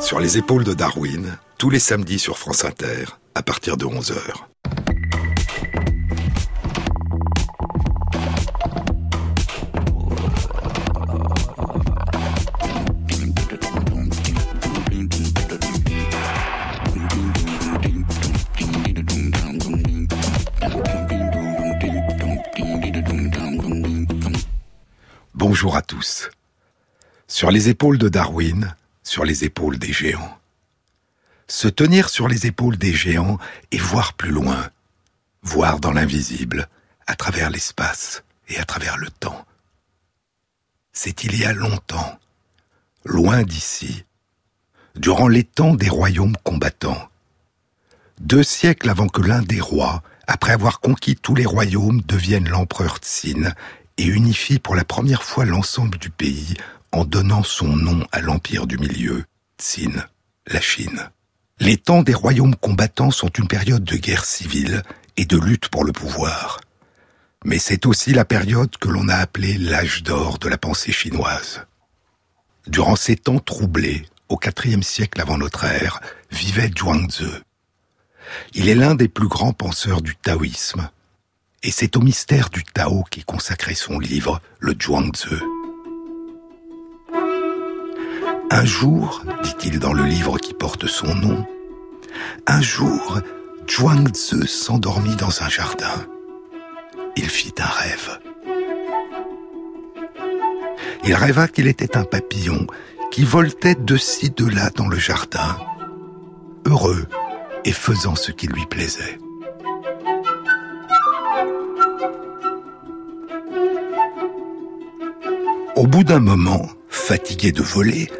Sur les épaules de Darwin, tous les samedis sur France Inter, à partir de 11h. Bonjour à tous. Sur les épaules de Darwin, sur les épaules des géants. Se tenir sur les épaules des géants et voir plus loin, voir dans l'invisible, à travers l'espace et à travers le temps. C'est il y a longtemps, loin d'ici, durant les temps des royaumes combattants. Deux siècles avant que l'un des rois, après avoir conquis tous les royaumes, devienne l'empereur Tsin et unifie pour la première fois l'ensemble du pays en donnant son nom à l'empire du milieu, Tsin, la Chine. Les temps des royaumes combattants sont une période de guerre civile et de lutte pour le pouvoir. Mais c'est aussi la période que l'on a appelée l'âge d'or de la pensée chinoise. Durant ces temps troublés, au IVe siècle avant notre ère, vivait Zhuangzi. Il est l'un des plus grands penseurs du taoïsme, et c'est au mystère du Tao qui consacrait son livre, le Zhuangzi. Un jour, dit-il dans le livre qui porte son nom, un jour, Zhuangzi s'endormit dans un jardin. Il fit un rêve. Il rêva qu'il était un papillon qui voltait de ci de là dans le jardin, heureux et faisant ce qui lui plaisait. Au bout d'un moment, fatigué de voler,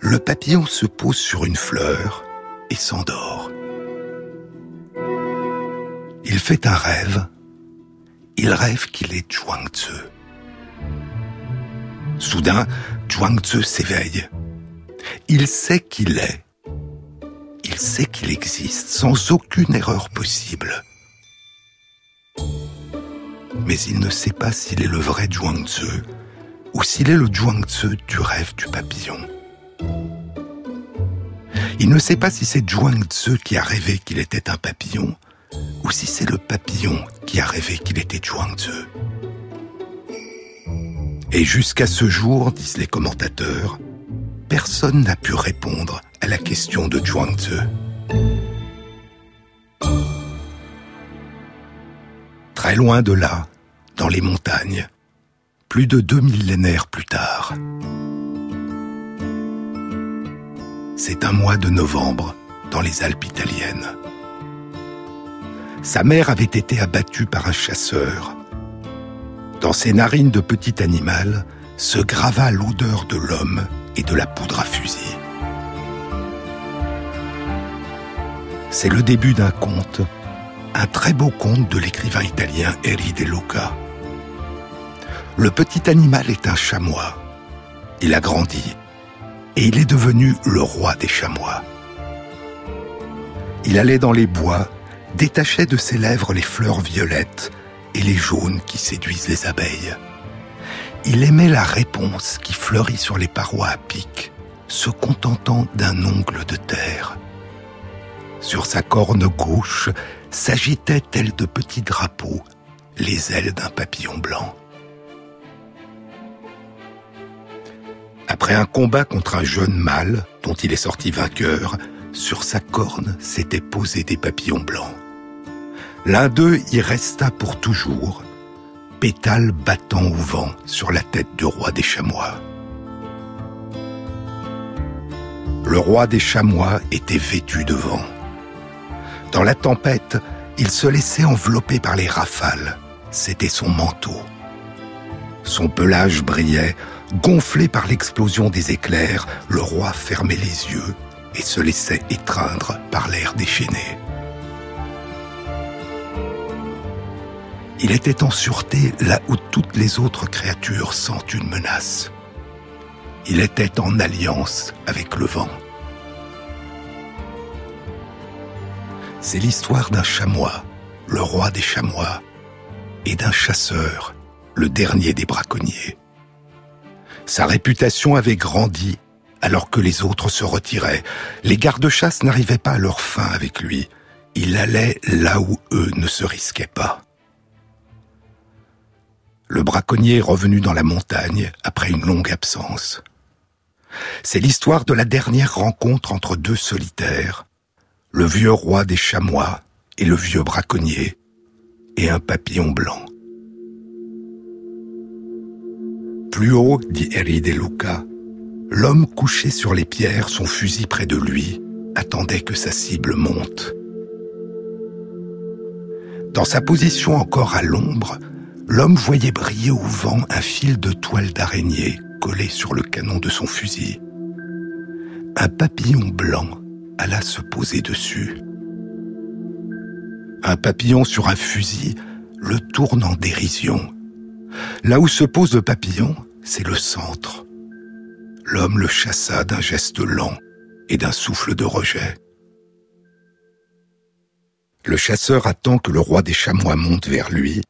le papillon se pose sur une fleur et s'endort. Il fait un rêve. Il rêve qu'il est Zhuangzi. Soudain, Zhuangzi s'éveille. Il sait qu'il est. Il sait qu'il existe sans aucune erreur possible. Mais il ne sait pas s'il est le vrai Zhuangzi ou s'il est le Zhuangzi du rêve du papillon. Il ne sait pas si c'est Zhuangzi qui a rêvé qu'il était un papillon ou si c'est le papillon qui a rêvé qu'il était Zhuangzi. Et jusqu'à ce jour, disent les commentateurs, personne n'a pu répondre à la question de Zhuangzi. Très loin de là, dans les montagnes, plus de deux millénaires plus tard, C'est un mois de novembre dans les Alpes italiennes. Sa mère avait été abattue par un chasseur. Dans ses narines de petit animal se grava l'odeur de l'homme et de la poudre à fusil. C'est le début d'un conte, un très beau conte de l'écrivain italien Eri De Luca. Le petit animal est un chamois. Il a grandi, et il est devenu le roi des chamois. Il allait dans les bois, détachait de ses lèvres les fleurs violettes et les jaunes qui séduisent les abeilles. Il aimait la réponse qui fleurit sur les parois à pic, se contentant d'un ongle de terre. Sur sa corne gauche s'agitaient tels de petits drapeaux les ailes d'un papillon blanc. Après un combat contre un jeune mâle, dont il est sorti vainqueur, sur sa corne s'étaient posés des papillons blancs. L'un d'eux y resta pour toujours, pétales battant au vent sur la tête du roi des chamois. Le roi des chamois était vêtu de vent. Dans la tempête, il se laissait envelopper par les rafales. C'était son manteau. Son pelage brillait Gonflé par l'explosion des éclairs, le roi fermait les yeux et se laissait étreindre par l'air déchaîné. Il était en sûreté là où toutes les autres créatures sentent une menace. Il était en alliance avec le vent. C'est l'histoire d'un chamois, le roi des chamois, et d'un chasseur, le dernier des braconniers. Sa réputation avait grandi alors que les autres se retiraient. Les gardes-chasse n'arrivaient pas à leur fin avec lui. Il allait là où eux ne se risquaient pas. Le braconnier est revenu dans la montagne après une longue absence. C'est l'histoire de la dernière rencontre entre deux solitaires, le vieux roi des chamois et le vieux braconnier, et un papillon blanc. Plus haut, dit Eri de Luca, l'homme couché sur les pierres, son fusil près de lui, attendait que sa cible monte. Dans sa position encore à l'ombre, l'homme voyait briller au vent un fil de toile d'araignée collé sur le canon de son fusil. Un papillon blanc alla se poser dessus. Un papillon sur un fusil le tourne en dérision. Là où se pose le papillon, c'est le centre. L'homme le chassa d'un geste lent et d'un souffle de rejet. Le chasseur attend que le roi des chamois monte vers lui,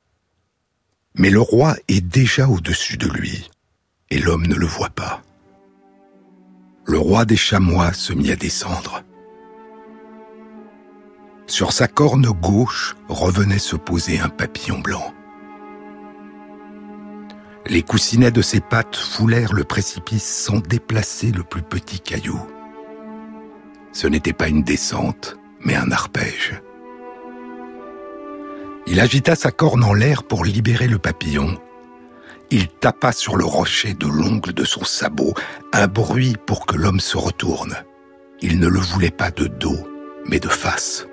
mais le roi est déjà au-dessus de lui, et l'homme ne le voit pas. Le roi des chamois se mit à descendre. Sur sa corne gauche revenait se poser un papillon blanc. Les coussinets de ses pattes foulèrent le précipice sans déplacer le plus petit caillou. Ce n'était pas une descente, mais un arpège. Il agita sa corne en l'air pour libérer le papillon. Il tapa sur le rocher de l'ongle de son sabot, un bruit pour que l'homme se retourne. Il ne le voulait pas de dos, mais de face.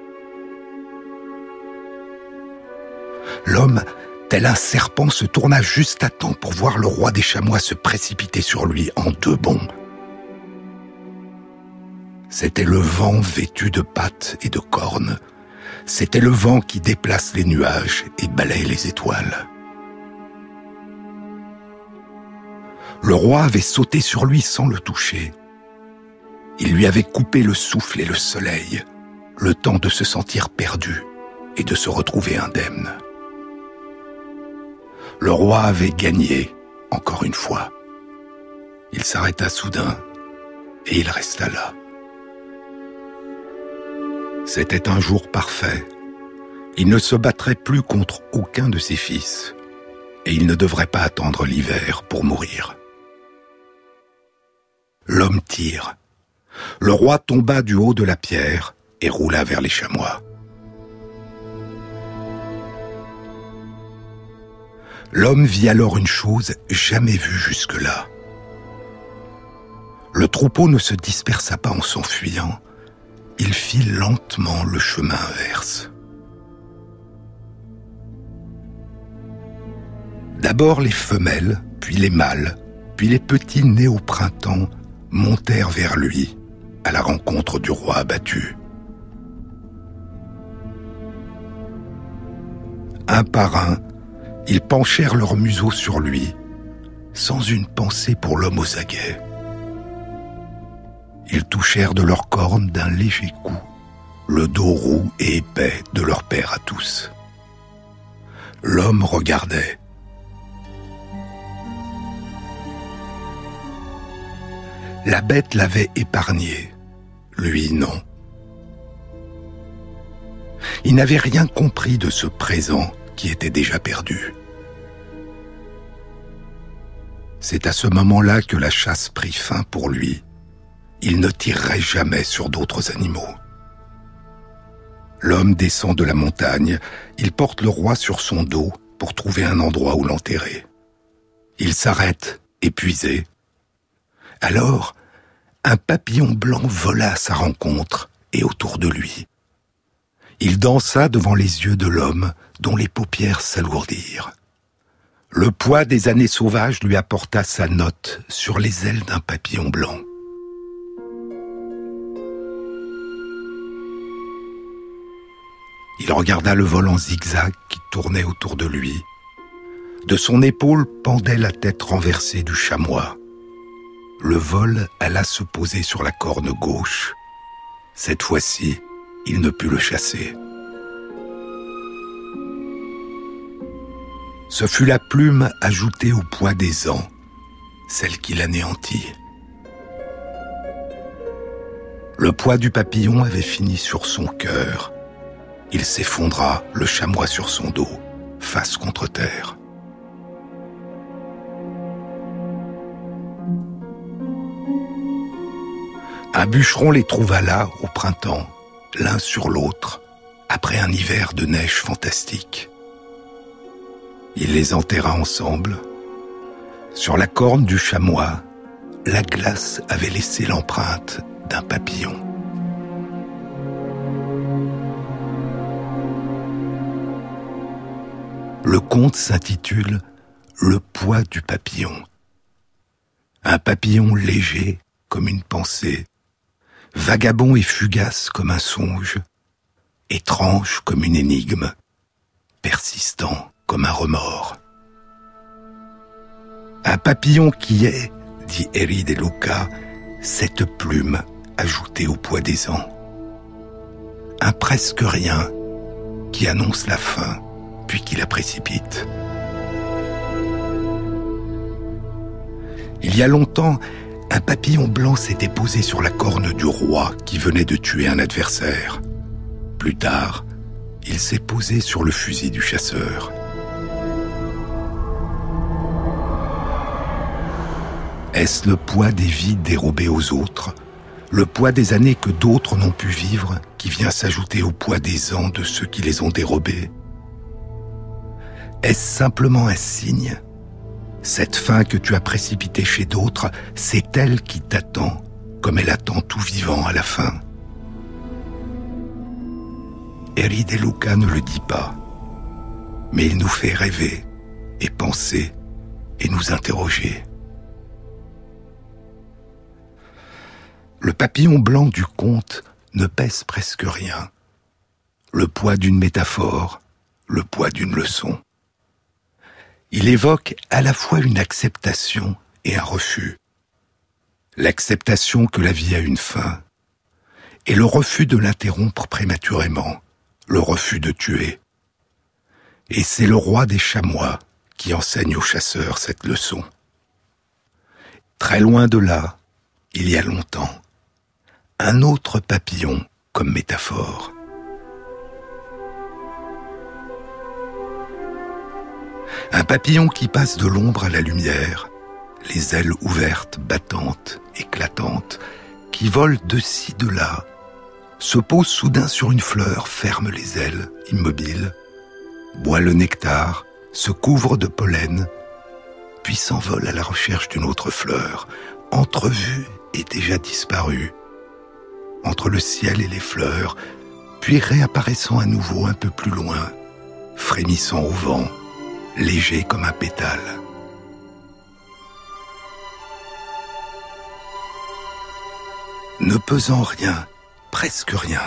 L'homme, tel un serpent, se tourna juste à temps pour voir le roi des chamois se précipiter sur lui en deux bonds. C'était le vent vêtu de pattes et de cornes. C'était le vent qui déplace les nuages et balaye les étoiles. Le roi avait sauté sur lui sans le toucher. Il lui avait coupé le souffle et le soleil, le temps de se sentir perdu et de se retrouver indemne. Le roi avait gagné, encore une fois. Il s'arrêta soudain et il resta là. C'était un jour parfait. Il ne se battrait plus contre aucun de ses fils, et il ne devrait pas attendre l'hiver pour mourir. L'homme tire. Le roi tomba du haut de la pierre et roula vers les chamois. L'homme vit alors une chose jamais vue jusque-là. Le troupeau ne se dispersa pas en s'enfuyant, il fit lentement le chemin inverse. D'abord les femelles, puis les mâles, puis les petits nés au printemps montèrent vers lui, à la rencontre du roi abattu. Un par un, ils penchèrent leur museau sur lui, sans une pensée pour l'homme aux aguets. Ils touchèrent de leurs cornes d'un léger coup le dos roux et épais de leur père à tous. L'homme regardait. La bête l'avait épargné, lui non. Il n'avait rien compris de ce présent qui était déjà perdu. C'est à ce moment-là que la chasse prit fin pour lui il ne tirerait jamais sur d'autres animaux. L'homme descend de la montagne, il porte le roi sur son dos pour trouver un endroit où l'enterrer. Il s'arrête, épuisé. Alors, un papillon blanc vola à sa rencontre et autour de lui. Il dansa devant les yeux de l'homme dont les paupières s'alourdirent. Le poids des années sauvages lui apporta sa note sur les ailes d'un papillon blanc. Il regarda le vol en zigzag qui tournait autour de lui. De son épaule pendait la tête renversée du chamois. Le vol alla se poser sur la corne gauche. Cette fois-ci, il ne put le chasser. Ce fut la plume ajoutée au poids des ans, celle qui l'anéantit. Le poids du papillon avait fini sur son cœur. Il s'effondra, le chamois sur son dos, face contre terre. Un bûcheron les trouva là au printemps, l'un sur l'autre, après un hiver de neige fantastique. Il les enterra ensemble. Sur la corne du chamois, la glace avait laissé l'empreinte d'un papillon. Le conte s'intitule Le poids du papillon. Un papillon léger comme une pensée, vagabond et fugace comme un songe, étrange comme une énigme, persistant comme un remords. Un papillon qui est, dit Eri de Luca, cette plume ajoutée au poids des ans. Un presque rien qui annonce la fin puis qui la précipite. Il y a longtemps, un papillon blanc s'était posé sur la corne du roi qui venait de tuer un adversaire. Plus tard, il s'est posé sur le fusil du chasseur. Est-ce le poids des vies dérobées aux autres, le poids des années que d'autres n'ont pu vivre, qui vient s'ajouter au poids des ans de ceux qui les ont dérobés Est-ce simplement un signe Cette fin que tu as précipitée chez d'autres, c'est elle qui t'attend, comme elle attend tout vivant à la fin. Eri ne le dit pas, mais il nous fait rêver et penser et nous interroger. Le papillon blanc du conte ne pèse presque rien. Le poids d'une métaphore, le poids d'une leçon. Il évoque à la fois une acceptation et un refus. L'acceptation que la vie a une fin, et le refus de l'interrompre prématurément, le refus de tuer. Et c'est le roi des chamois qui enseigne aux chasseurs cette leçon. Très loin de là, il y a longtemps, un autre papillon comme métaphore. Un papillon qui passe de l'ombre à la lumière, les ailes ouvertes, battantes, éclatantes, qui vole de ci, de là, se pose soudain sur une fleur, ferme les ailes, immobile, boit le nectar, se couvre de pollen, puis s'envole à la recherche d'une autre fleur, entrevue et déjà disparue, entre le ciel et les fleurs, puis réapparaissant à nouveau un peu plus loin, frémissant au vent, léger comme un pétale. Ne pesant rien, presque rien.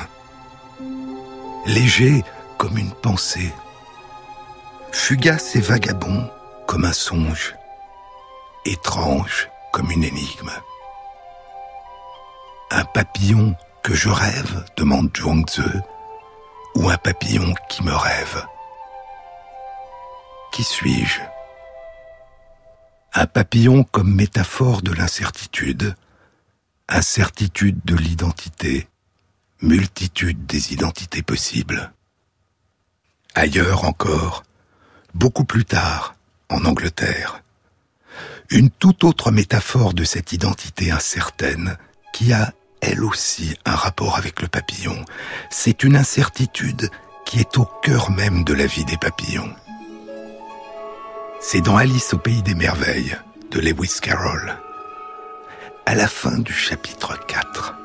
Léger comme une pensée. Fugace et vagabond comme un songe. Étrange comme une énigme. Un papillon que je rêve demande Zhuangzi, ou un papillon qui me rêve Qui suis-je? Un papillon comme métaphore de l'incertitude, incertitude de l'identité, multitude des identités possibles. Ailleurs encore, beaucoup plus tard, en Angleterre, une toute autre métaphore de cette identité incertaine qui a, elle aussi, un rapport avec le papillon. C'est une incertitude qui est au cœur même de la vie des papillons. C'est dans Alice au pays des merveilles de Lewis Carroll, à la fin du chapitre 4.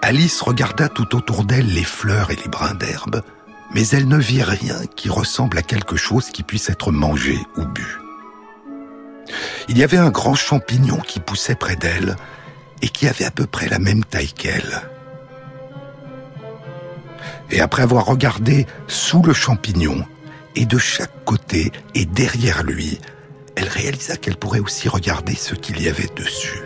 Alice regarda tout autour d'elle les fleurs et les brins d'herbe, mais elle ne vit rien qui ressemble à quelque chose qui puisse être mangé ou bu. Il y avait un grand champignon qui poussait près d'elle et qui avait à peu près la même taille qu'elle. Et après avoir regardé sous le champignon, et de chaque côté et derrière lui, elle réalisa qu'elle pourrait aussi regarder ce qu'il y avait dessus.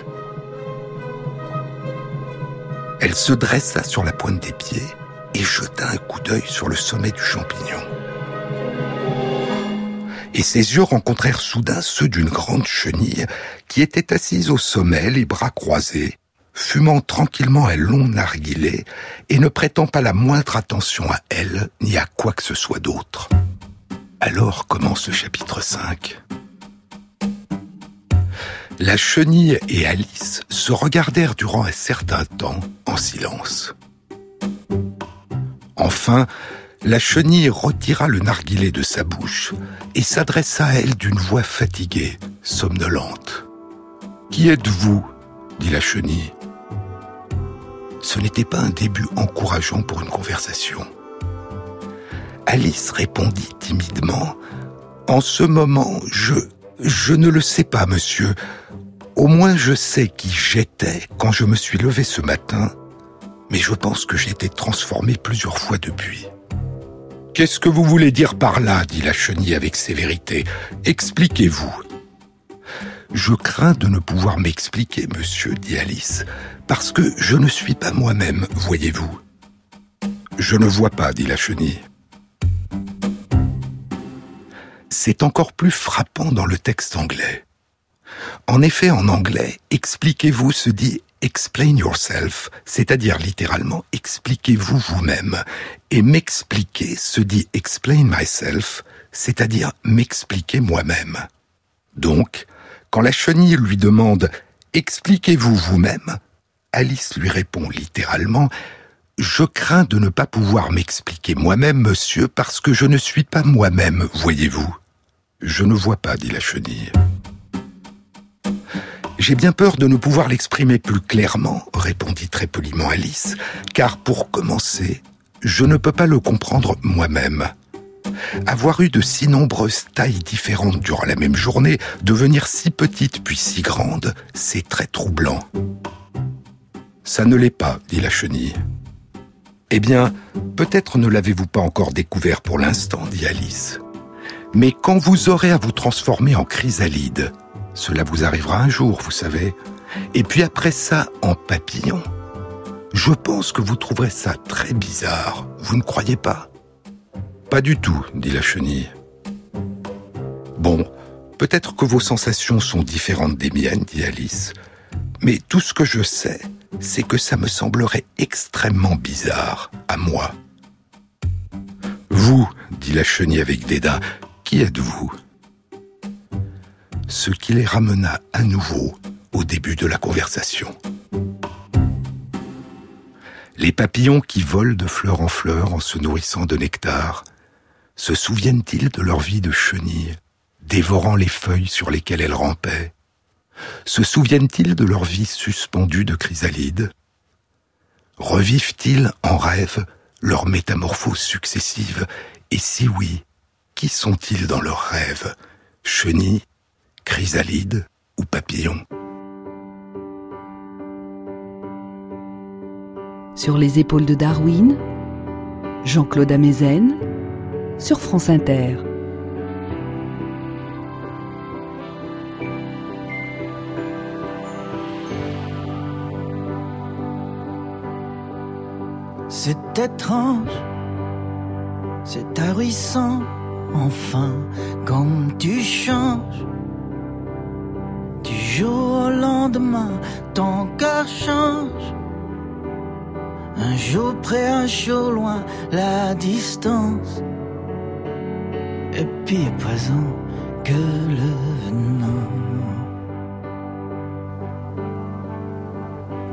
Elle se dressa sur la pointe des pieds et jeta un coup d'œil sur le sommet du champignon. Et ses yeux rencontrèrent soudain ceux d'une grande chenille qui était assise au sommet, les bras croisés, fumant tranquillement un long narguilé et ne prêtant pas la moindre attention à elle ni à quoi que ce soit d'autre. Alors commence le chapitre 5. La chenille et Alice se regardèrent durant un certain temps en silence. Enfin, la chenille retira le narguilé de sa bouche et s'adressa à elle d'une voix fatiguée, somnolente. Qui êtes-vous? dit la chenille. Ce n'était pas un début encourageant pour une conversation. Alice répondit timidement. En ce moment, je... je ne le sais pas, monsieur. Au moins je sais qui j'étais quand je me suis levé ce matin, mais je pense que j'ai été transformé plusieurs fois depuis. Qu'est-ce que vous voulez dire par là? dit la chenille avec sévérité. Expliquez-vous. Je crains de ne pouvoir m'expliquer, monsieur, dit Alice, parce que je ne suis pas moi-même, voyez-vous. Je ne vois pas, dit la chenille. C'est encore plus frappant dans le texte anglais. En effet, en anglais, expliquez-vous se dit explain yourself, c'est-à-dire littéralement expliquez-vous vous-même. Et m'expliquer se dit explain myself, c'est-à-dire m'expliquer moi-même. Donc, quand la chenille lui demande expliquez-vous vous-même, Alice lui répond littéralement je crains de ne pas pouvoir m'expliquer moi-même, monsieur, parce que je ne suis pas moi-même, voyez-vous. Je ne vois pas, dit la chenille. J'ai bien peur de ne pouvoir l'exprimer plus clairement, répondit très poliment Alice, car pour commencer, je ne peux pas le comprendre moi-même. Avoir eu de si nombreuses tailles différentes durant la même journée, devenir si petite puis si grande, c'est très troublant. Ça ne l'est pas, dit la chenille. Eh bien, peut-être ne l'avez-vous pas encore découvert pour l'instant, dit Alice. Mais quand vous aurez à vous transformer en chrysalide, cela vous arrivera un jour, vous savez. Et puis après ça, en papillon. Je pense que vous trouverez ça très bizarre. Vous ne croyez pas? Pas du tout, dit la chenille. Bon, peut-être que vos sensations sont différentes des miennes, dit Alice. Mais tout ce que je sais, c'est que ça me semblerait extrêmement bizarre, à moi. Vous, dit la chenille avec dédain, êtes-vous? Ce qui les ramena à nouveau au début de la conversation. Les papillons qui volent de fleur en fleur en se nourrissant de nectar, se souviennent-ils de leur vie de chenille, dévorant les feuilles sur lesquelles elles rampaient? Se souviennent-ils de leur vie suspendue de chrysalides? Revivent-ils en rêve leurs métamorphoses successives Et si oui, qui sont-ils dans leurs rêves? Chenilles, chrysalide ou papillon? Sur les épaules de Darwin, Jean-Claude Amezen, sur France Inter. C'est étrange, c'est ahurissant, enfin, comme tu changes du jour au lendemain, ton cœur change. Un jour près, un jour loin, la distance est pire présent que le venant.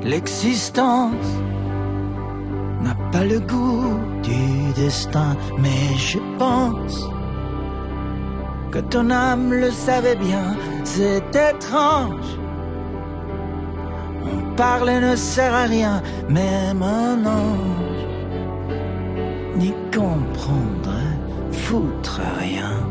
L'existence n'a pas le goût du destin, mais je pense que ton âme le savait bien, c'est étrange. On parle ne sert à rien, même un ange n'y comprendrait foutre rien.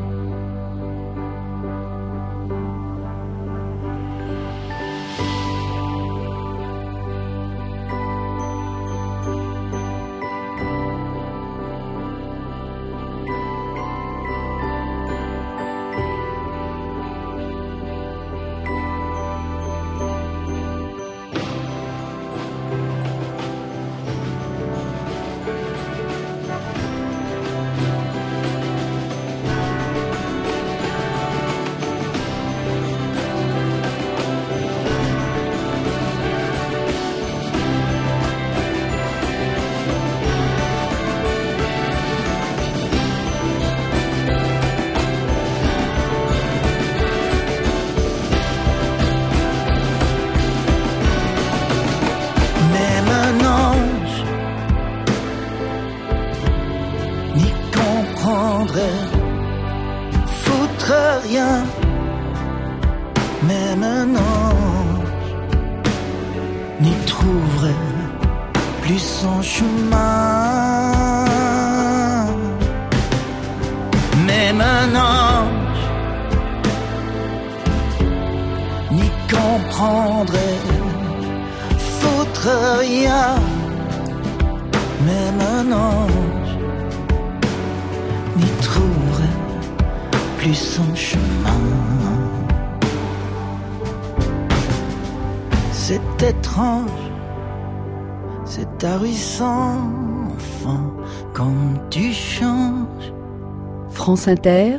France Inter,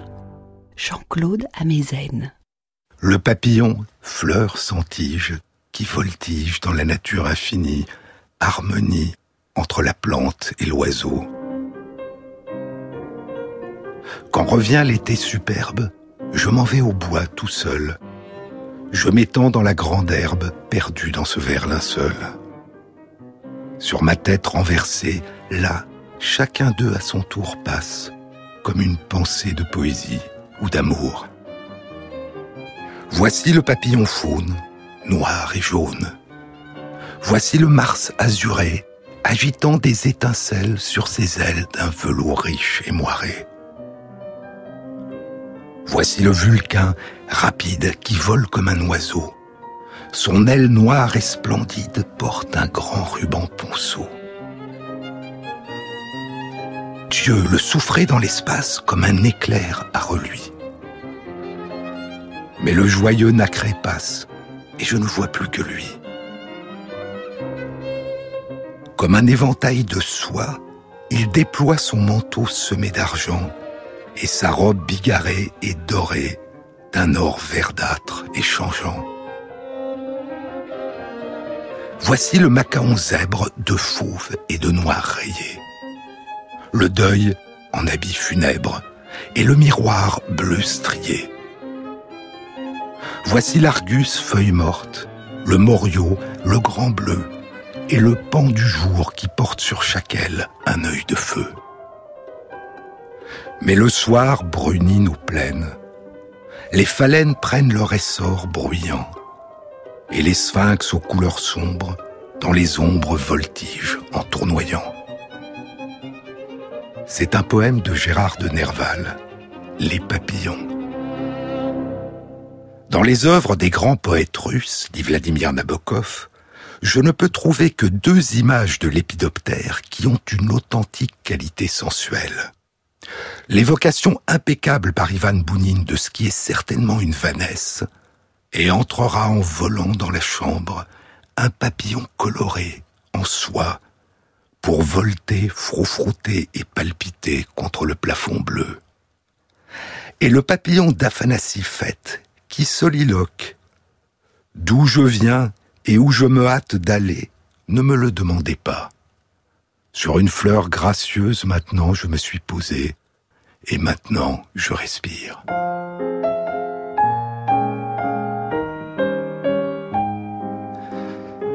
Jean-Claude Amezen. Le papillon, fleur sans tige, qui voltige dans la nature infinie, harmonie entre la plante et l'oiseau. Quand revient l'été superbe, je m'en vais au bois tout seul. Je m'étends dans la grande herbe, perdu dans ce vert linceul. Sur ma tête renversée, là, chacun d'eux à son tour passe, comme une pensée de poésie ou d'amour. Voici le papillon faune, noir et jaune. Voici le Mars azuré, agitant des étincelles sur ses ailes d'un velours riche et moiré. Voici le Vulcain, rapide, qui vole comme un oiseau. Son aile noire et splendide porte un grand ruban ponceau. Dieu le souffrait dans l'espace comme un éclair à reluit. Mais le joyeux nacré passe, et je ne vois plus que lui. Comme un éventail de soie, il déploie son manteau semé d'argent et sa robe bigarrée et dorée d'un or verdâtre et changeant. Voici le macaon zèbre de fauve et de noir rayé. Le deuil en habit funèbre et le miroir bleu strié. Voici l'argus feuille morte, le moriot, le grand bleu et le pan du jour qui porte sur chaque aile un œil de feu. Mais le soir brunit nos plaines. Les phalènes prennent leur essor bruyant. Et les sphinx aux couleurs sombres, dans les ombres voltigent en. C'est un poème de Gérard de Nerval, Les papillons. Dans les œuvres des grands poètes russes, dit Vladimir Nabokov, je ne peux trouver que deux images de lépidoptère qui ont une authentique qualité sensuelle. L'évocation impeccable par Ivan Bounine de ce qui est certainement une vanesse, et entrera en volant dans la chambre un papillon coloré en soie pour volter, froufrouter et palpiter contre le plafond bleu. Et le papillon d'Aphanassie Fête qui soliloque D'où je viens et où je me hâte d'aller, ne me le demandez pas. Sur une fleur gracieuse maintenant je me suis posé, et maintenant je respire.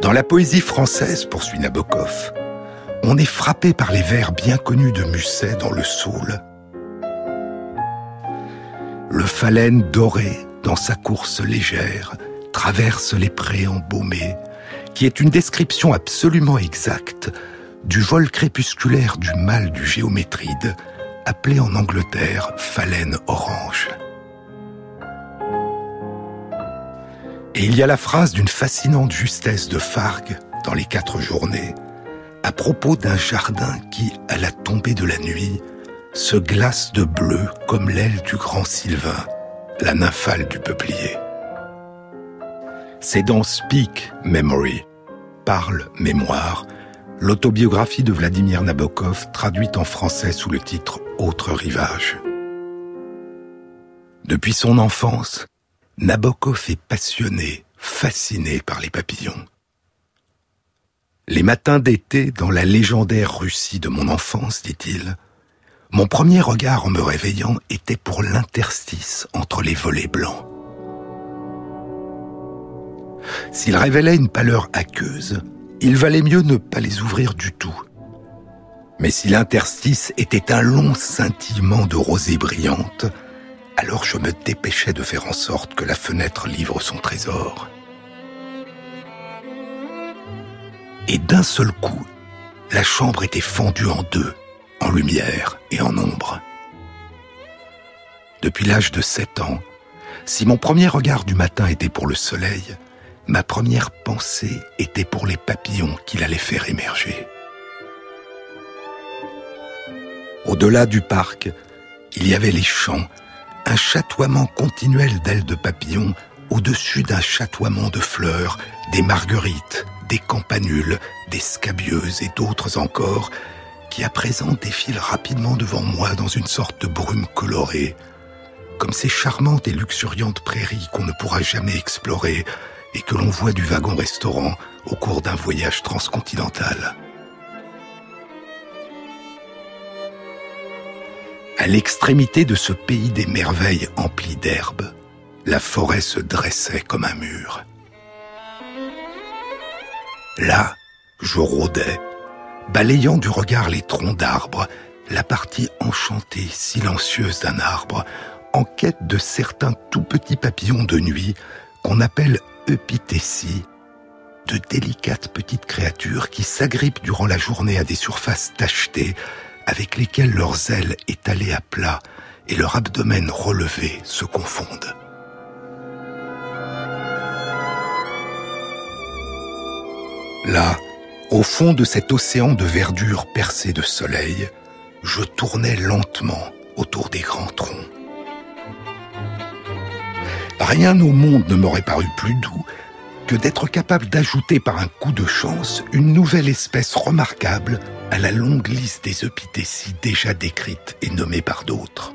Dans la poésie française, poursuit Nabokov, on est frappé par les vers bien connus de Musset dans le Saule. Le phalène doré, dans sa course légère, traverse les prés embaumés, qui est une description absolument exacte du vol crépusculaire du mâle du géométride, appelé en Angleterre phalène orange. Et il y a la phrase d'une fascinante justesse de Fargue dans les quatre journées, à propos d'un jardin qui, à la tombée de la nuit, se glace de bleu comme l'aile du grand Sylvain, la nymphale du peuplier. C'est dans Speak Memory, Parle Mémoire, l'autobiographie de Vladimir Nabokov traduite en français sous le titre Autre rivage. Depuis son enfance, Nabokov est passionné, fasciné par les papillons. Les matins d'été dans la légendaire Russie de mon enfance, dit-il, mon premier regard en me réveillant était pour l'interstice entre les volets blancs. S'ils révélaient une pâleur aqueuse, il valait mieux ne pas les ouvrir du tout. Mais si l'interstice était un long scintillement de rosée brillante, alors je me dépêchais de faire en sorte que la fenêtre livre son trésor. Et d'un seul coup, la chambre était fendue en deux, en lumière et en ombre. Depuis l'âge de sept ans, si mon premier regard du matin était pour le soleil, ma première pensée était pour les papillons qu'il allait faire émerger. Au-delà du parc, il y avait les champs, un chatoiement continuel d'ailes de papillons au-dessus d'un chatoiement de fleurs, des marguerites, des campanules, des scabieuses et d'autres encore, qui à présent défilent rapidement devant moi dans une sorte de brume colorée, comme ces charmantes et luxuriantes prairies qu'on ne pourra jamais explorer et que l'on voit du wagon-restaurant au cours d'un voyage transcontinental. À l'extrémité de ce pays des merveilles empli d'herbes, la forêt se dressait comme un mur. Là, je rôdais, balayant du regard les troncs d'arbres, la partie enchantée, silencieuse d'un arbre, en quête de certains tout petits papillons de nuit qu'on appelle eupithécies, de délicates petites créatures qui s'agrippent durant la journée à des surfaces tachetées, avec lesquelles leurs ailes étalées à plat et leur abdomen relevé se confondent. Là, au fond de cet océan de verdure percé de soleil, je tournais lentement autour des grands troncs. Rien au monde ne m'aurait paru plus doux que d'être capable d'ajouter par un coup de chance une nouvelle espèce remarquable à la longue liste des epithécies déjà décrites et nommées par d'autres.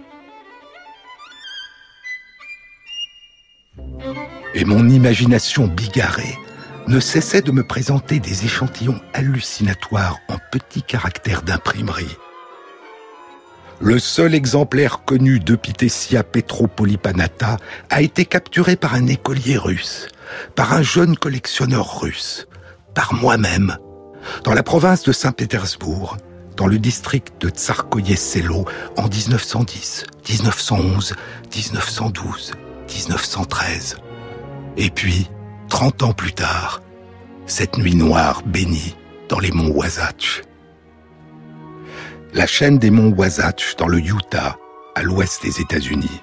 Et mon imagination bigarrée ne cessait de me présenter des échantillons hallucinatoires en petits caractères d'imprimerie. Le seul exemplaire connu d'Eupithecia petropolipanata a été capturé par un écolier russe, par un jeune collectionneur russe, par moi-même, dans la province de Saint-Pétersbourg, dans le district de Tsarkoye-Selo en 1910, 1911, 1912, 1913. Et puis, 30 ans plus tard, cette nuit noire bénie dans les monts Wasatch. La chaîne des monts Wasatch dans le Utah, à l'ouest des États-Unis.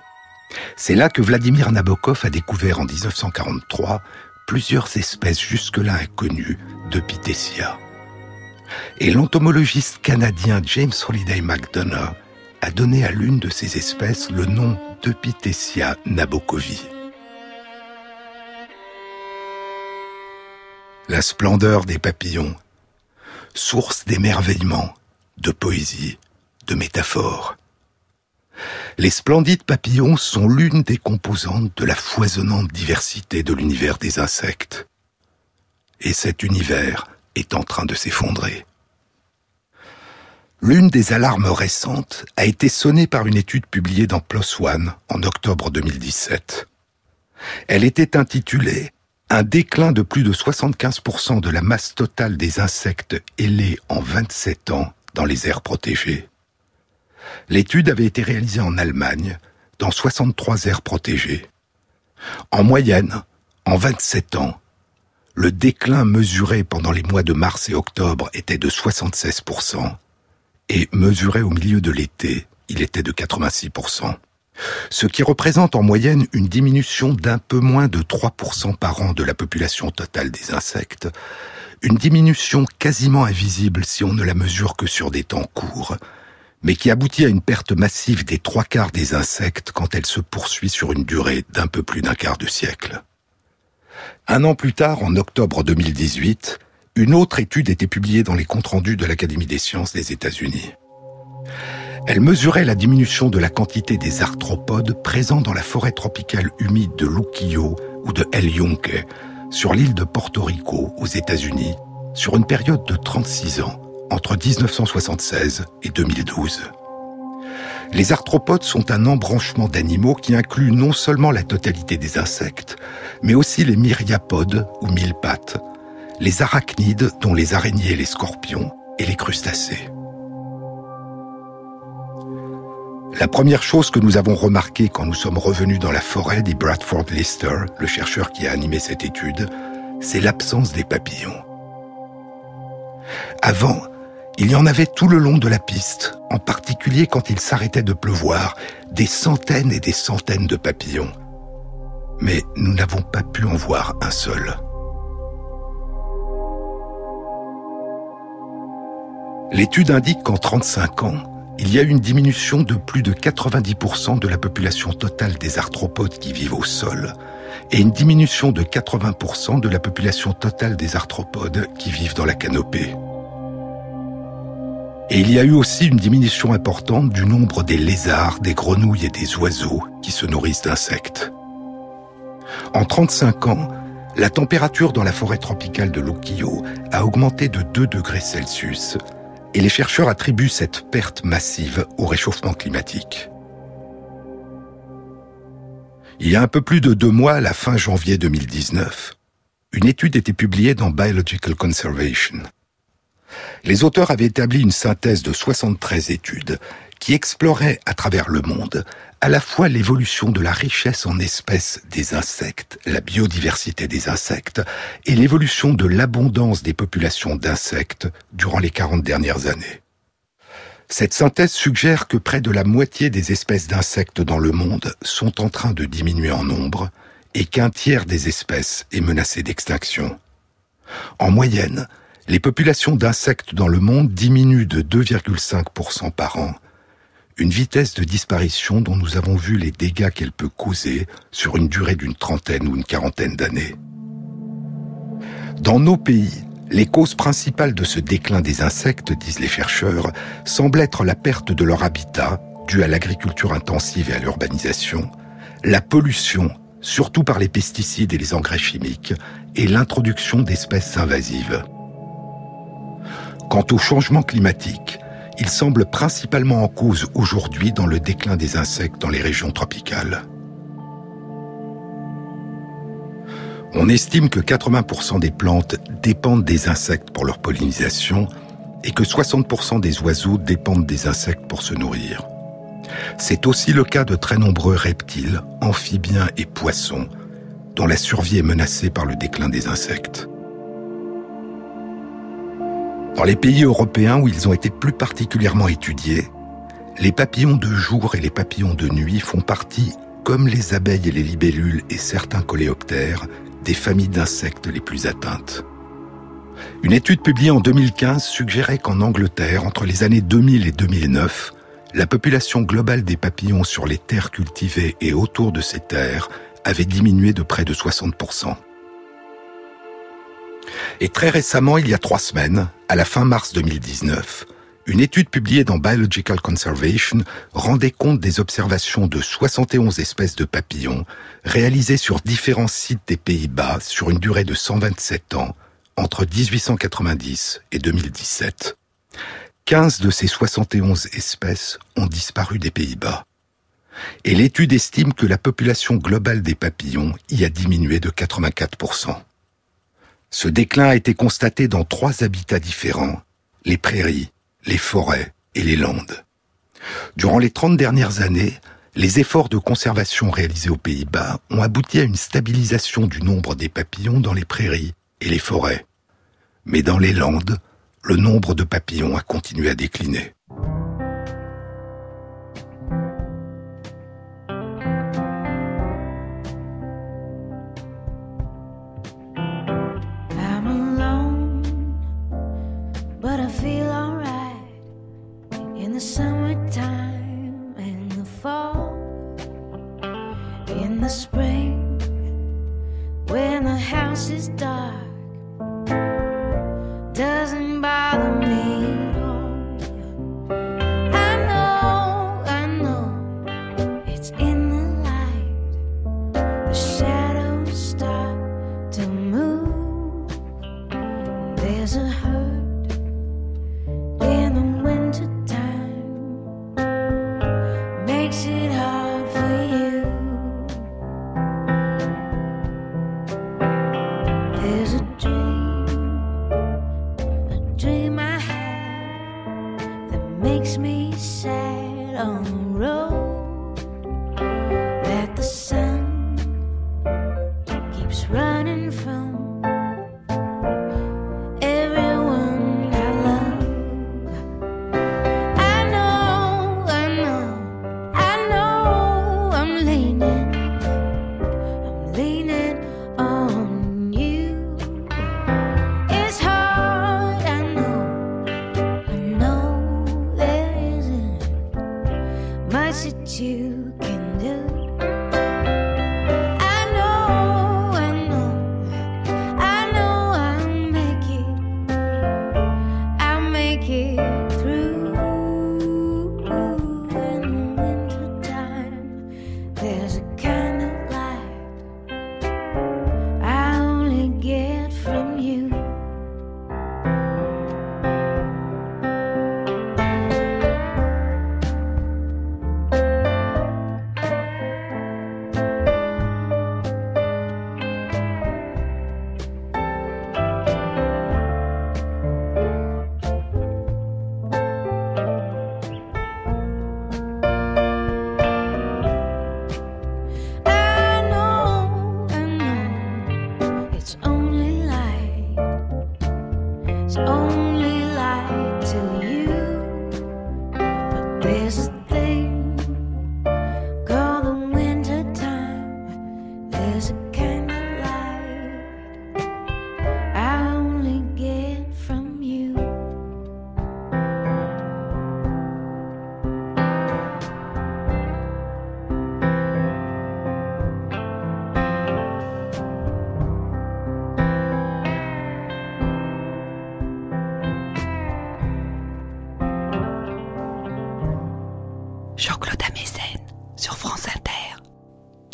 C'est là que Vladimir Nabokov a découvert en 1943 plusieurs espèces jusque-là inconnues de Pithecia. Et l'entomologiste canadien James Holiday McDonough a donné à l'une de ces espèces le nom de Pithecia nabokovi. La splendeur des papillons, source d'émerveillement, de poésie, de métaphore. Les splendides papillons sont l'une des composantes de la foisonnante diversité de l'univers des insectes. Et cet univers est en train de s'effondrer. L'une des alarmes récentes a été sonnée par une étude publiée dans PLOS ONE en octobre 2017. Elle était intitulée un déclin de plus de 75% de la masse totale des insectes ailés en 27 ans dans les aires protégées. L'étude avait été réalisée en Allemagne, dans 63 aires protégées. En moyenne, en 27 ans, le déclin mesuré pendant les mois de mars et octobre était de 76%, et mesuré au milieu de l'été, il était de 86% ce qui représente en moyenne une diminution d'un peu moins de 3% par an de la population totale des insectes, une diminution quasiment invisible si on ne la mesure que sur des temps courts, mais qui aboutit à une perte massive des trois quarts des insectes quand elle se poursuit sur une durée d'un peu plus d'un quart de siècle. Un an plus tard, en octobre 2018, une autre étude était publiée dans les comptes rendus de l'Académie des sciences des États-Unis. Elle mesurait la diminution de la quantité des arthropodes présents dans la forêt tropicale humide de Luquillo ou de El Yunque, sur l'île de Porto Rico, aux États-Unis, sur une période de 36 ans, entre 1976 et 2012. Les arthropodes sont un embranchement d'animaux qui inclut non seulement la totalité des insectes, mais aussi les myriapodes ou mille pattes, les arachnides dont les araignées et les scorpions, et les crustacés. La première chose que nous avons remarquée quand nous sommes revenus dans la forêt, dit Bradford Lister, le chercheur qui a animé cette étude, c'est l'absence des papillons. Avant, il y en avait tout le long de la piste, en particulier quand il s'arrêtait de pleuvoir, des centaines et des centaines de papillons. Mais nous n'avons pas pu en voir un seul. L'étude indique qu'en 35 ans, il y a une diminution de plus de 90% de la population totale des arthropodes qui vivent au sol et une diminution de 80% de la population totale des arthropodes qui vivent dans la canopée. Et il y a eu aussi une diminution importante du nombre des lézards, des grenouilles et des oiseaux qui se nourrissent d'insectes. En 35 ans, la température dans la forêt tropicale de Luquillo a augmenté de 2 degrés Celsius et les chercheurs attribuent cette perte massive au réchauffement climatique. Il y a un peu plus de deux mois, à la fin janvier 2019, une étude était publiée dans Biological Conservation. Les auteurs avaient établi une synthèse de 73 études qui exploraient à travers le monde à la fois l'évolution de la richesse en espèces des insectes, la biodiversité des insectes, et l'évolution de l'abondance des populations d'insectes durant les 40 dernières années. Cette synthèse suggère que près de la moitié des espèces d'insectes dans le monde sont en train de diminuer en nombre et qu'un tiers des espèces est menacé d'extinction. En moyenne, les populations d'insectes dans le monde diminuent de 2,5% par an, une vitesse de disparition dont nous avons vu les dégâts qu'elle peut causer sur une durée d'une trentaine ou une quarantaine d'années. Dans nos pays, les causes principales de ce déclin des insectes, disent les chercheurs, semblent être la perte de leur habitat, due à l'agriculture intensive et à l'urbanisation, la pollution, surtout par les pesticides et les engrais chimiques, et l'introduction d'espèces invasives. Quant au changement climatique, il semble principalement en cause aujourd'hui dans le déclin des insectes dans les régions tropicales. On estime que 80% des plantes dépendent des insectes pour leur pollinisation et que 60% des oiseaux dépendent des insectes pour se nourrir. C'est aussi le cas de très nombreux reptiles, amphibiens et poissons, dont la survie est menacée par le déclin des insectes. Dans les pays européens où ils ont été plus particulièrement étudiés, les papillons de jour et les papillons de nuit font partie, comme les abeilles et les libellules et certains coléoptères, des familles d'insectes les plus atteintes. Une étude publiée en 2015 suggérait qu'en Angleterre, entre les années 2000 et 2009, la population globale des papillons sur les terres cultivées et autour de ces terres avait diminué de près de 60%. Et très récemment, il y a trois semaines, à la fin mars 2019, une étude publiée dans Biological Conservation rendait compte des observations de 71 espèces de papillons réalisées sur différents sites des Pays-Bas sur une durée de 127 ans entre 1890 et 2017. 15 de ces 71 espèces ont disparu des Pays-Bas. Et l'étude estime que la population globale des papillons y a diminué de 84%. Ce déclin a été constaté dans trois habitats différents, les prairies, les forêts et les landes. Durant les 30 dernières années, les efforts de conservation réalisés aux Pays-Bas ont abouti à une stabilisation du nombre des papillons dans les prairies et les forêts. Mais dans les landes, le nombre de papillons a continué à décliner. the spring when the house is dark. running from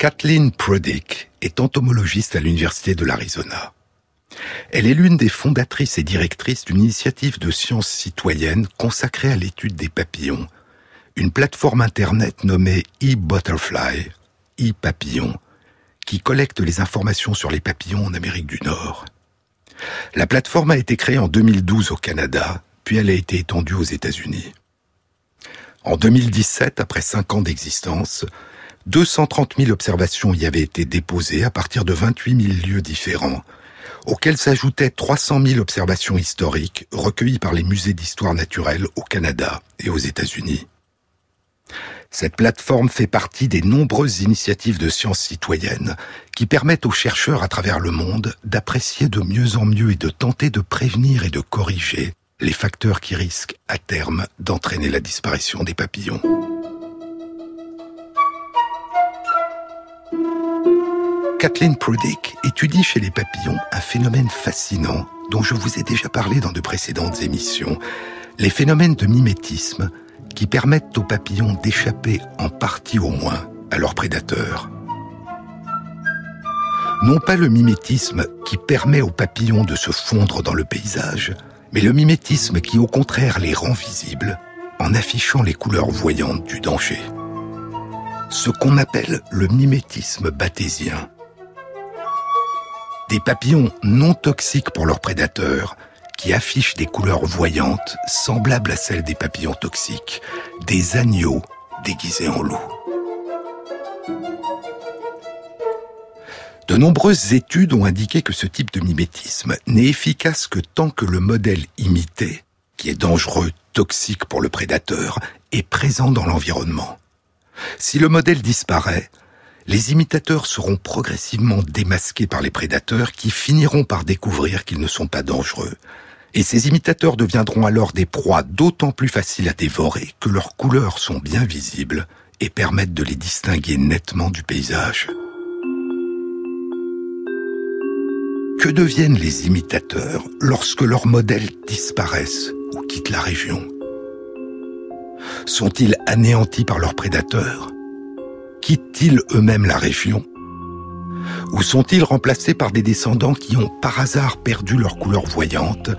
Kathleen Prodick est entomologiste à l'Université de l'Arizona. Elle est l'une des fondatrices et directrices d'une initiative de sciences citoyennes consacrée à l'étude des papillons, une plateforme Internet nommée e-Butterfly, e-Papillon, qui collecte les informations sur les papillons en Amérique du Nord. La plateforme a été créée en 2012 au Canada, puis elle a été étendue aux États-Unis. En 2017, après cinq ans d'existence, 230 000 observations y avaient été déposées à partir de 28 000 lieux différents, auxquels s'ajoutaient 300 000 observations historiques recueillies par les musées d'histoire naturelle au Canada et aux États-Unis. Cette plateforme fait partie des nombreuses initiatives de sciences citoyennes qui permettent aux chercheurs à travers le monde d'apprécier de mieux en mieux et de tenter de prévenir et de corriger les facteurs qui risquent à terme d'entraîner la disparition des papillons. Kathleen Prodick étudie chez les papillons un phénomène fascinant dont je vous ai déjà parlé dans de précédentes émissions, les phénomènes de mimétisme qui permettent aux papillons d'échapper en partie au moins à leurs prédateurs. Non pas le mimétisme qui permet aux papillons de se fondre dans le paysage, mais le mimétisme qui au contraire les rend visibles en affichant les couleurs voyantes du danger. Ce qu'on appelle le mimétisme bathésien des papillons non toxiques pour leurs prédateurs, qui affichent des couleurs voyantes semblables à celles des papillons toxiques, des agneaux déguisés en loups. De nombreuses études ont indiqué que ce type de mimétisme n'est efficace que tant que le modèle imité, qui est dangereux, toxique pour le prédateur, est présent dans l'environnement. Si le modèle disparaît, les imitateurs seront progressivement démasqués par les prédateurs qui finiront par découvrir qu'ils ne sont pas dangereux. Et ces imitateurs deviendront alors des proies d'autant plus faciles à dévorer que leurs couleurs sont bien visibles et permettent de les distinguer nettement du paysage. Que deviennent les imitateurs lorsque leurs modèles disparaissent ou quittent la région? Sont-ils anéantis par leurs prédateurs? Quittent-ils eux-mêmes la région? Ou sont-ils remplacés par des descendants qui ont par hasard perdu leur couleur voyante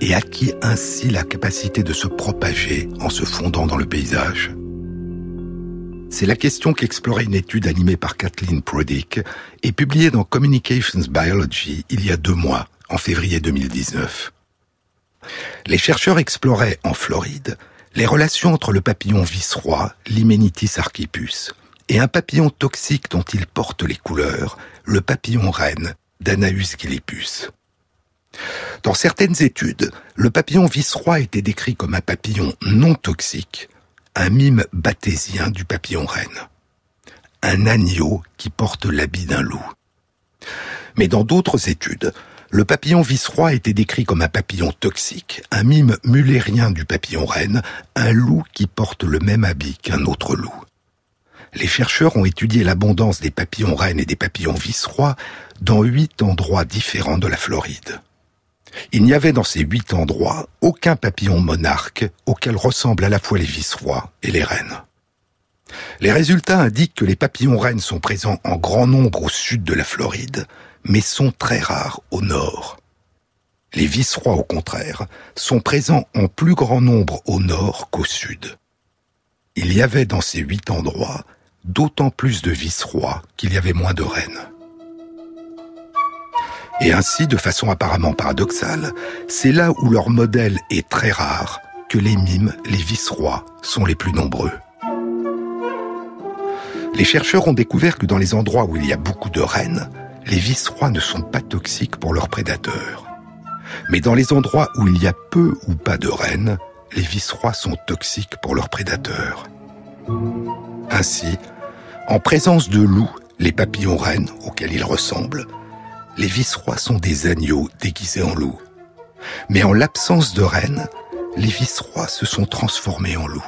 et acquis ainsi la capacité de se propager en se fondant dans le paysage? C'est la question qu'explorait une étude animée par Kathleen Prodick et publiée dans Communications Biology il y a deux mois, en février 2019. Les chercheurs exploraient en Floride les relations entre le papillon vice-roi, l'Hymenitis archipus, et un papillon toxique dont il porte les couleurs, le papillon reine d'Anaus gillipus. Dans certaines études, le papillon vice-roi était décrit comme un papillon non toxique, un mime bathésien du papillon reine. Un agneau qui porte l'habit d'un loup. Mais dans d'autres études, le papillon vice-roi était décrit comme un papillon toxique, un mime mulérien du papillon reine, un loup qui porte le même habit qu'un autre loup les chercheurs ont étudié l'abondance des papillons reines et des papillons vice-rois dans huit endroits différents de la Floride. Il n'y avait dans ces huit endroits aucun papillon monarque auquel ressemblent à la fois les vice-rois et les reines. Les résultats indiquent que les papillons reines sont présents en grand nombre au sud de la Floride, mais sont très rares au nord. Les vice-rois, au contraire, sont présents en plus grand nombre au nord qu'au sud. Il y avait dans ces huit endroits d'autant plus de vice-rois qu'il y avait moins de reines. Et ainsi, de façon apparemment paradoxale, c'est là où leur modèle est très rare que les mimes, les vice-rois, sont les plus nombreux. Les chercheurs ont découvert que dans les endroits où il y a beaucoup de reines, les vice-rois ne sont pas toxiques pour leurs prédateurs. Mais dans les endroits où il y a peu ou pas de rennes, les vice-rois sont toxiques pour leurs prédateurs. Ainsi, en présence de loups, les papillons rennes auxquels ils ressemblent, les vice-rois sont des agneaux déguisés en loups. Mais en l'absence de rennes, les vice-rois se sont transformés en loups.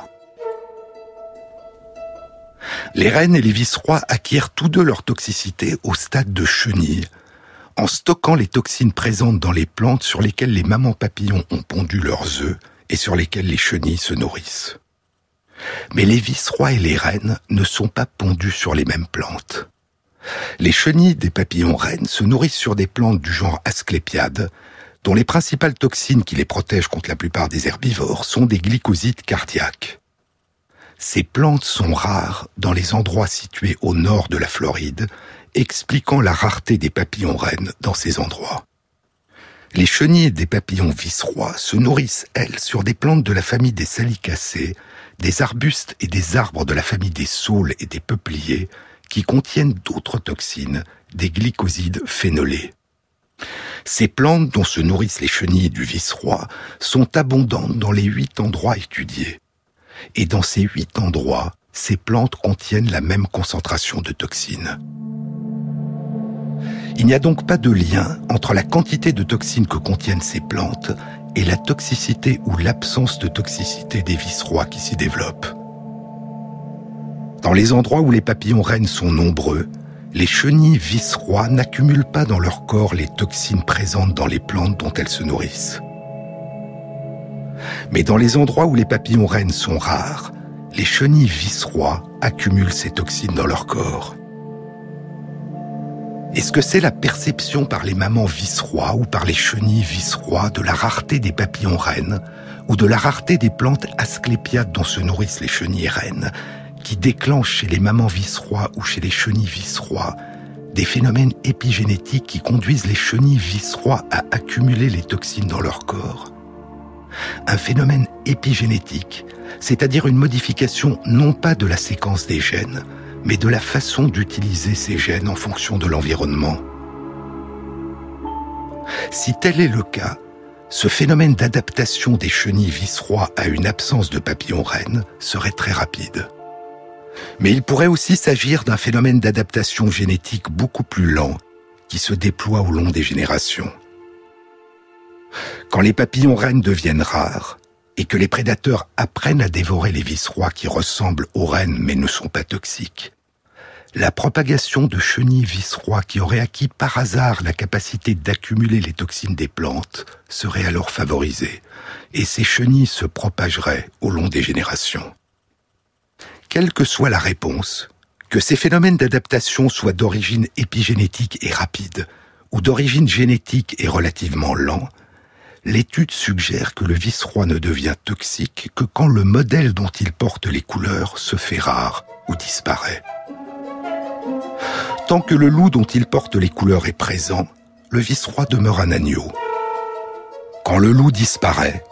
Les rennes et les vice-rois acquièrent tous deux leur toxicité au stade de chenille, en stockant les toxines présentes dans les plantes sur lesquelles les mamans papillons ont pondu leurs œufs et sur lesquelles les chenilles se nourrissent. Mais les vice-rois et les reines ne sont pas pondus sur les mêmes plantes. Les chenilles des papillons reines se nourrissent sur des plantes du genre Asclépiade, dont les principales toxines qui les protègent contre la plupart des herbivores sont des glycosides cardiaques. Ces plantes sont rares dans les endroits situés au nord de la Floride, expliquant la rareté des papillons reines dans ces endroits. Les chenilles des papillons vice-rois se nourrissent, elles, sur des plantes de la famille des salicacées, des arbustes et des arbres de la famille des saules et des peupliers, qui contiennent d'autres toxines, des glycosides phénolés. Ces plantes dont se nourrissent les chenilles du vice-roi sont abondantes dans les huit endroits étudiés. Et dans ces huit endroits, ces plantes contiennent la même concentration de toxines. Il n'y a donc pas de lien entre la quantité de toxines que contiennent ces plantes et la toxicité ou l'absence de toxicité des vice-rois qui s'y développent. Dans les endroits où les papillons reines sont nombreux, les chenilles vice-rois n'accumulent pas dans leur corps les toxines présentes dans les plantes dont elles se nourrissent. Mais dans les endroits où les papillons reines sont rares, les chenilles vice-rois accumulent ces toxines dans leur corps. Est-ce que c'est la perception par les mamans vice-rois ou par les chenilles vice-rois de la rareté des papillons reines ou de la rareté des plantes asclépiades dont se nourrissent les chenilles reines qui déclenche chez les mamans vice-rois ou chez les chenilles vice-rois des phénomènes épigénétiques qui conduisent les chenilles vice-rois à accumuler les toxines dans leur corps? Un phénomène épigénétique, c'est-à-dire une modification non pas de la séquence des gènes, mais de la façon d'utiliser ces gènes en fonction de l'environnement. Si tel est le cas, ce phénomène d'adaptation des chenilles vice-rois à une absence de papillons reines serait très rapide. Mais il pourrait aussi s'agir d'un phénomène d'adaptation génétique beaucoup plus lent qui se déploie au long des générations. Quand les papillons reines deviennent rares et que les prédateurs apprennent à dévorer les vice-rois qui ressemblent aux reines mais ne sont pas toxiques, la propagation de chenilles vice-rois qui auraient acquis par hasard la capacité d'accumuler les toxines des plantes serait alors favorisée, et ces chenilles se propageraient au long des générations quelle que soit la réponse, que ces phénomènes d'adaptation soient d'origine épigénétique et rapide, ou d'origine génétique et relativement lent, l'étude suggère que le vice-roi ne devient toxique que quand le modèle dont il porte les couleurs se fait rare ou disparaît. Tant que le loup dont il porte les couleurs est présent, le vice-roi demeure un agneau. Quand le loup disparaît,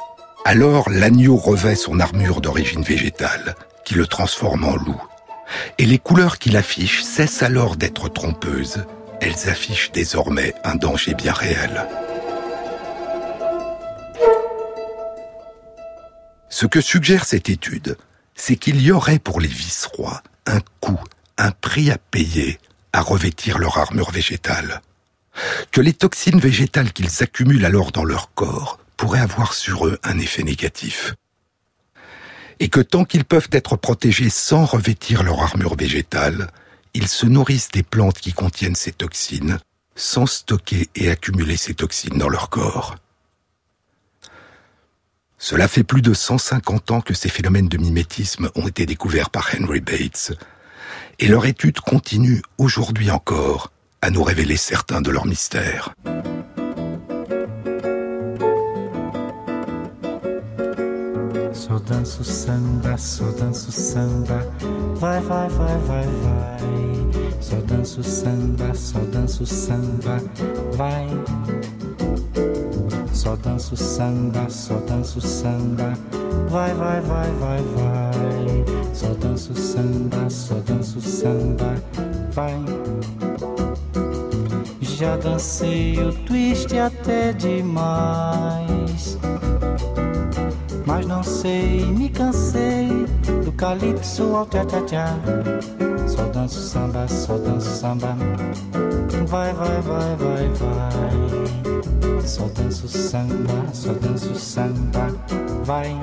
alors l'agneau revêt son armure d'origine végétale qui le transforme en loup. Et les couleurs qu'il affiche cessent alors d'être trompeuses. Elles affichent désormais un danger bien réel. Ce que suggère cette étude, c'est qu'il y aurait pour les vice-rois un coût, un prix à payer à revêtir leur armure végétale. Que les toxines végétales qu'ils accumulent alors dans leur corps pourraient avoir sur eux un effet négatif et que tant qu'ils peuvent être protégés sans revêtir leur armure végétale, ils se nourrissent des plantes qui contiennent ces toxines, sans stocker et accumuler ces toxines dans leur corps. Cela fait plus de 150 ans que ces phénomènes de mimétisme ont été découverts par Henry Bates, et leur étude continue aujourd'hui encore à nous révéler certains de leurs mystères. Vai. Só danço samba, só danço samba. Vai. Já dancei o twist até demais. Mas não sei, me cansei do calypso ao tchá-tchá-tchá. Só danço samba, só danço samba. Vai, vai, vai, vai, vai. Só danço samba, só danço samba. Vai.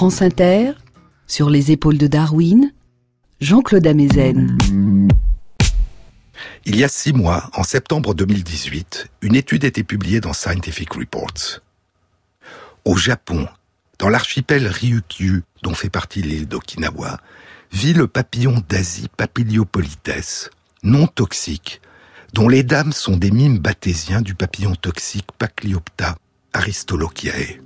France Inter, sur les épaules de Darwin, Jean-Claude Amezen. Il y a six mois, en septembre 2018, une étude a été publiée dans Scientific Reports. Au Japon, dans l'archipel Ryukyu, dont fait partie l'île d'Okinawa, vit le papillon d'Asie Papiliopolites, non toxique, dont les dames sont des mimes bathésiens du papillon toxique Pacliopta aristolochiae.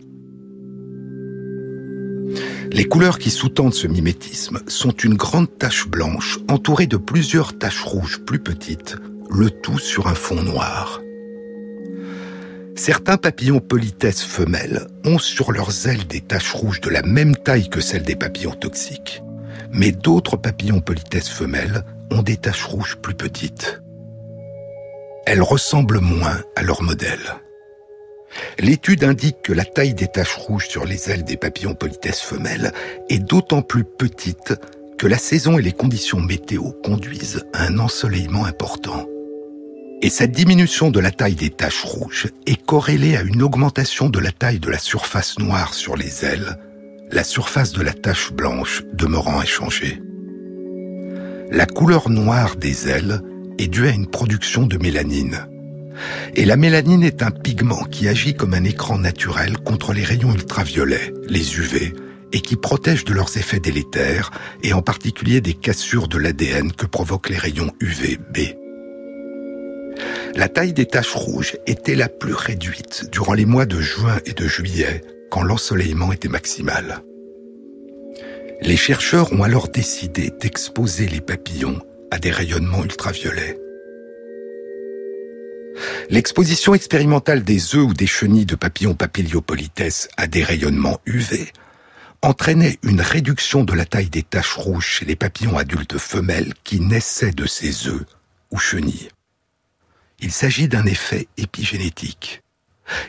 Les couleurs qui sous-tendent ce mimétisme sont une grande tache blanche entourée de plusieurs taches rouges plus petites, le tout sur un fond noir. Certains papillons politesse femelles ont sur leurs ailes des taches rouges de la même taille que celles des papillons toxiques, mais d'autres papillons politesse femelles ont des taches rouges plus petites. Elles ressemblent moins à leur modèle. L'étude indique que la taille des taches rouges sur les ailes des papillons politesse femelles est d'autant plus petite que la saison et les conditions météo conduisent à un ensoleillement important. Et cette diminution de la taille des taches rouges est corrélée à une augmentation de la taille de la surface noire sur les ailes, la surface de la tache blanche demeurant inchangée. La couleur noire des ailes est due à une production de mélanine, et la mélanine est un pigment qui agit comme un écran naturel contre les rayons ultraviolets, les UV, et qui protège de leurs effets délétères, et en particulier des cassures de l'ADN que provoquent les rayons UVB. La taille des taches rouges était la plus réduite durant les mois de juin et de juillet, quand l'ensoleillement était maximal. Les chercheurs ont alors décidé d'exposer les papillons à des rayonnements ultraviolets. L'exposition expérimentale des œufs ou des chenilles de papillons papiliopolites à des rayonnements UV entraînait une réduction de la taille des taches rouges chez les papillons adultes femelles qui naissaient de ces œufs ou chenilles. Il s'agit d'un effet épigénétique.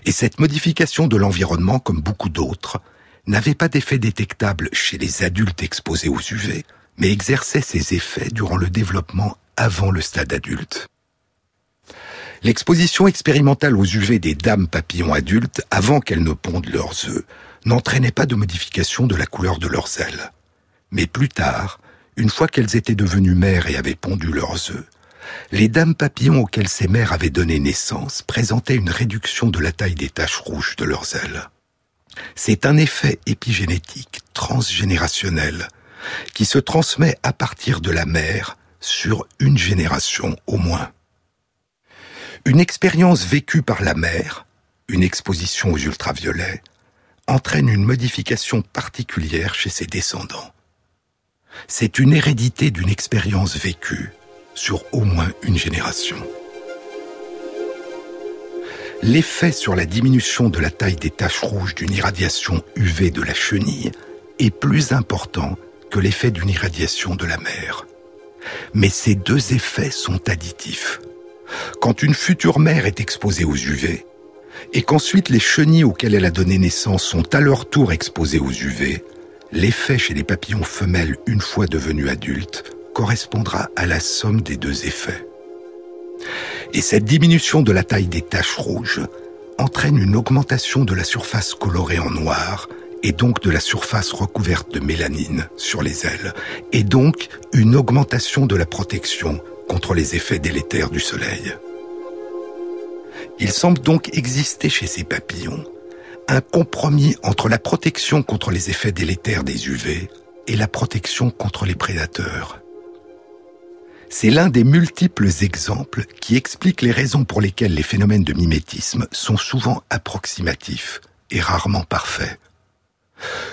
Et cette modification de l'environnement, comme beaucoup d'autres, n'avait pas d'effet détectable chez les adultes exposés aux UV, mais exerçait ses effets durant le développement avant le stade adulte. L'exposition expérimentale aux UV des dames papillons adultes, avant qu'elles ne pondent leurs œufs, n'entraînait pas de modification de la couleur de leurs ailes. Mais plus tard, une fois qu'elles étaient devenues mères et avaient pondu leurs œufs, les dames papillons auxquelles ces mères avaient donné naissance présentaient une réduction de la taille des taches rouges de leurs ailes. C'est un effet épigénétique transgénérationnel qui se transmet à partir de la mère sur une génération au moins. Une expérience vécue par la mère, une exposition aux ultraviolets, entraîne une modification particulière chez ses descendants. C'est une hérédité d'une expérience vécue sur au moins une génération. L'effet sur la diminution de la taille des taches rouges d'une irradiation UV de la chenille est plus important que l'effet d'une irradiation de la mer. Mais ces deux effets sont additifs. Quand une future mère est exposée aux UV, et qu'ensuite les chenilles auxquelles elle a donné naissance sont à leur tour exposées aux UV, l'effet chez les papillons femelles une fois devenus adultes correspondra à la somme des deux effets. Et cette diminution de la taille des taches rouges entraîne une augmentation de la surface colorée en noir et donc de la surface recouverte de mélanine sur les ailes, et donc une augmentation de la protection contre les effets délétères du soleil. Il semble donc exister chez ces papillons un compromis entre la protection contre les effets délétères des UV et la protection contre les prédateurs. C'est l'un des multiples exemples qui expliquent les raisons pour lesquelles les phénomènes de mimétisme sont souvent approximatifs et rarement parfaits.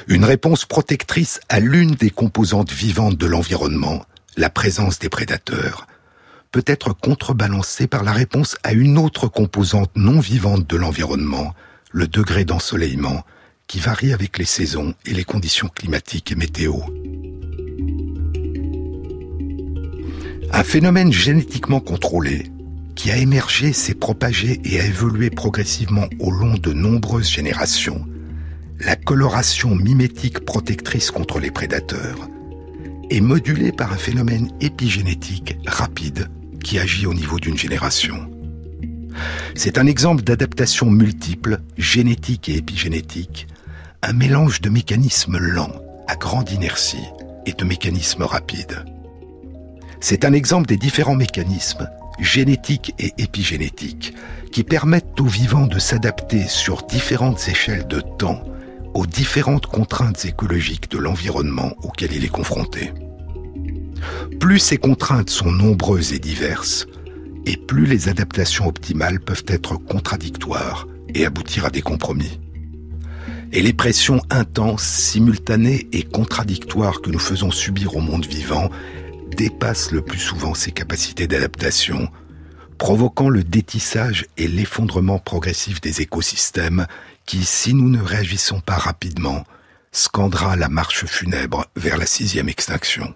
Une réponse protectrice à l'une des composantes vivantes de l'environnement, la présence des prédateurs, peut être contrebalancée par la réponse à une autre composante non vivante de l'environnement, le degré d'ensoleillement, qui varie avec les saisons et les conditions climatiques et météo. Un phénomène génétiquement contrôlé, qui a émergé, s'est propagé et a évolué progressivement au long de nombreuses générations, la coloration mimétique protectrice contre les prédateurs, est modulée par un phénomène épigénétique rapide qui agit au niveau d'une génération. C'est un exemple d'adaptation multiple, génétique et épigénétique, un mélange de mécanismes lents, à grande inertie, et de mécanismes rapides. C'est un exemple des différents mécanismes, génétiques et épigénétiques, qui permettent aux vivants de s'adapter sur différentes échelles de temps aux différentes contraintes écologiques de l'environnement auquel il est confronté. Plus ces contraintes sont nombreuses et diverses, et plus les adaptations optimales peuvent être contradictoires et aboutir à des compromis. Et les pressions intenses, simultanées et contradictoires que nous faisons subir au monde vivant dépassent le plus souvent ses capacités d'adaptation, provoquant le détissage et l'effondrement progressif des écosystèmes qui, si nous ne réagissons pas rapidement, scandera la marche funèbre vers la sixième extinction.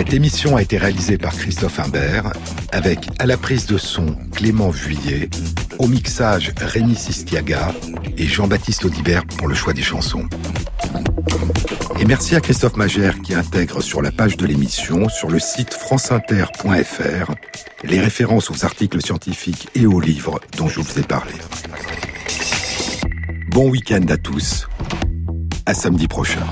Cette émission a été réalisée par Christophe Imbert, avec à la prise de son Clément Vuillet, au mixage Rémi Sistiaga et Jean-Baptiste Audibert pour le choix des chansons. Et merci à Christophe Magère qui intègre sur la page de l'émission, sur le site franceinter.fr, les références aux articles scientifiques et aux livres dont je vous ai parlé. Bon week-end à tous. À samedi prochain.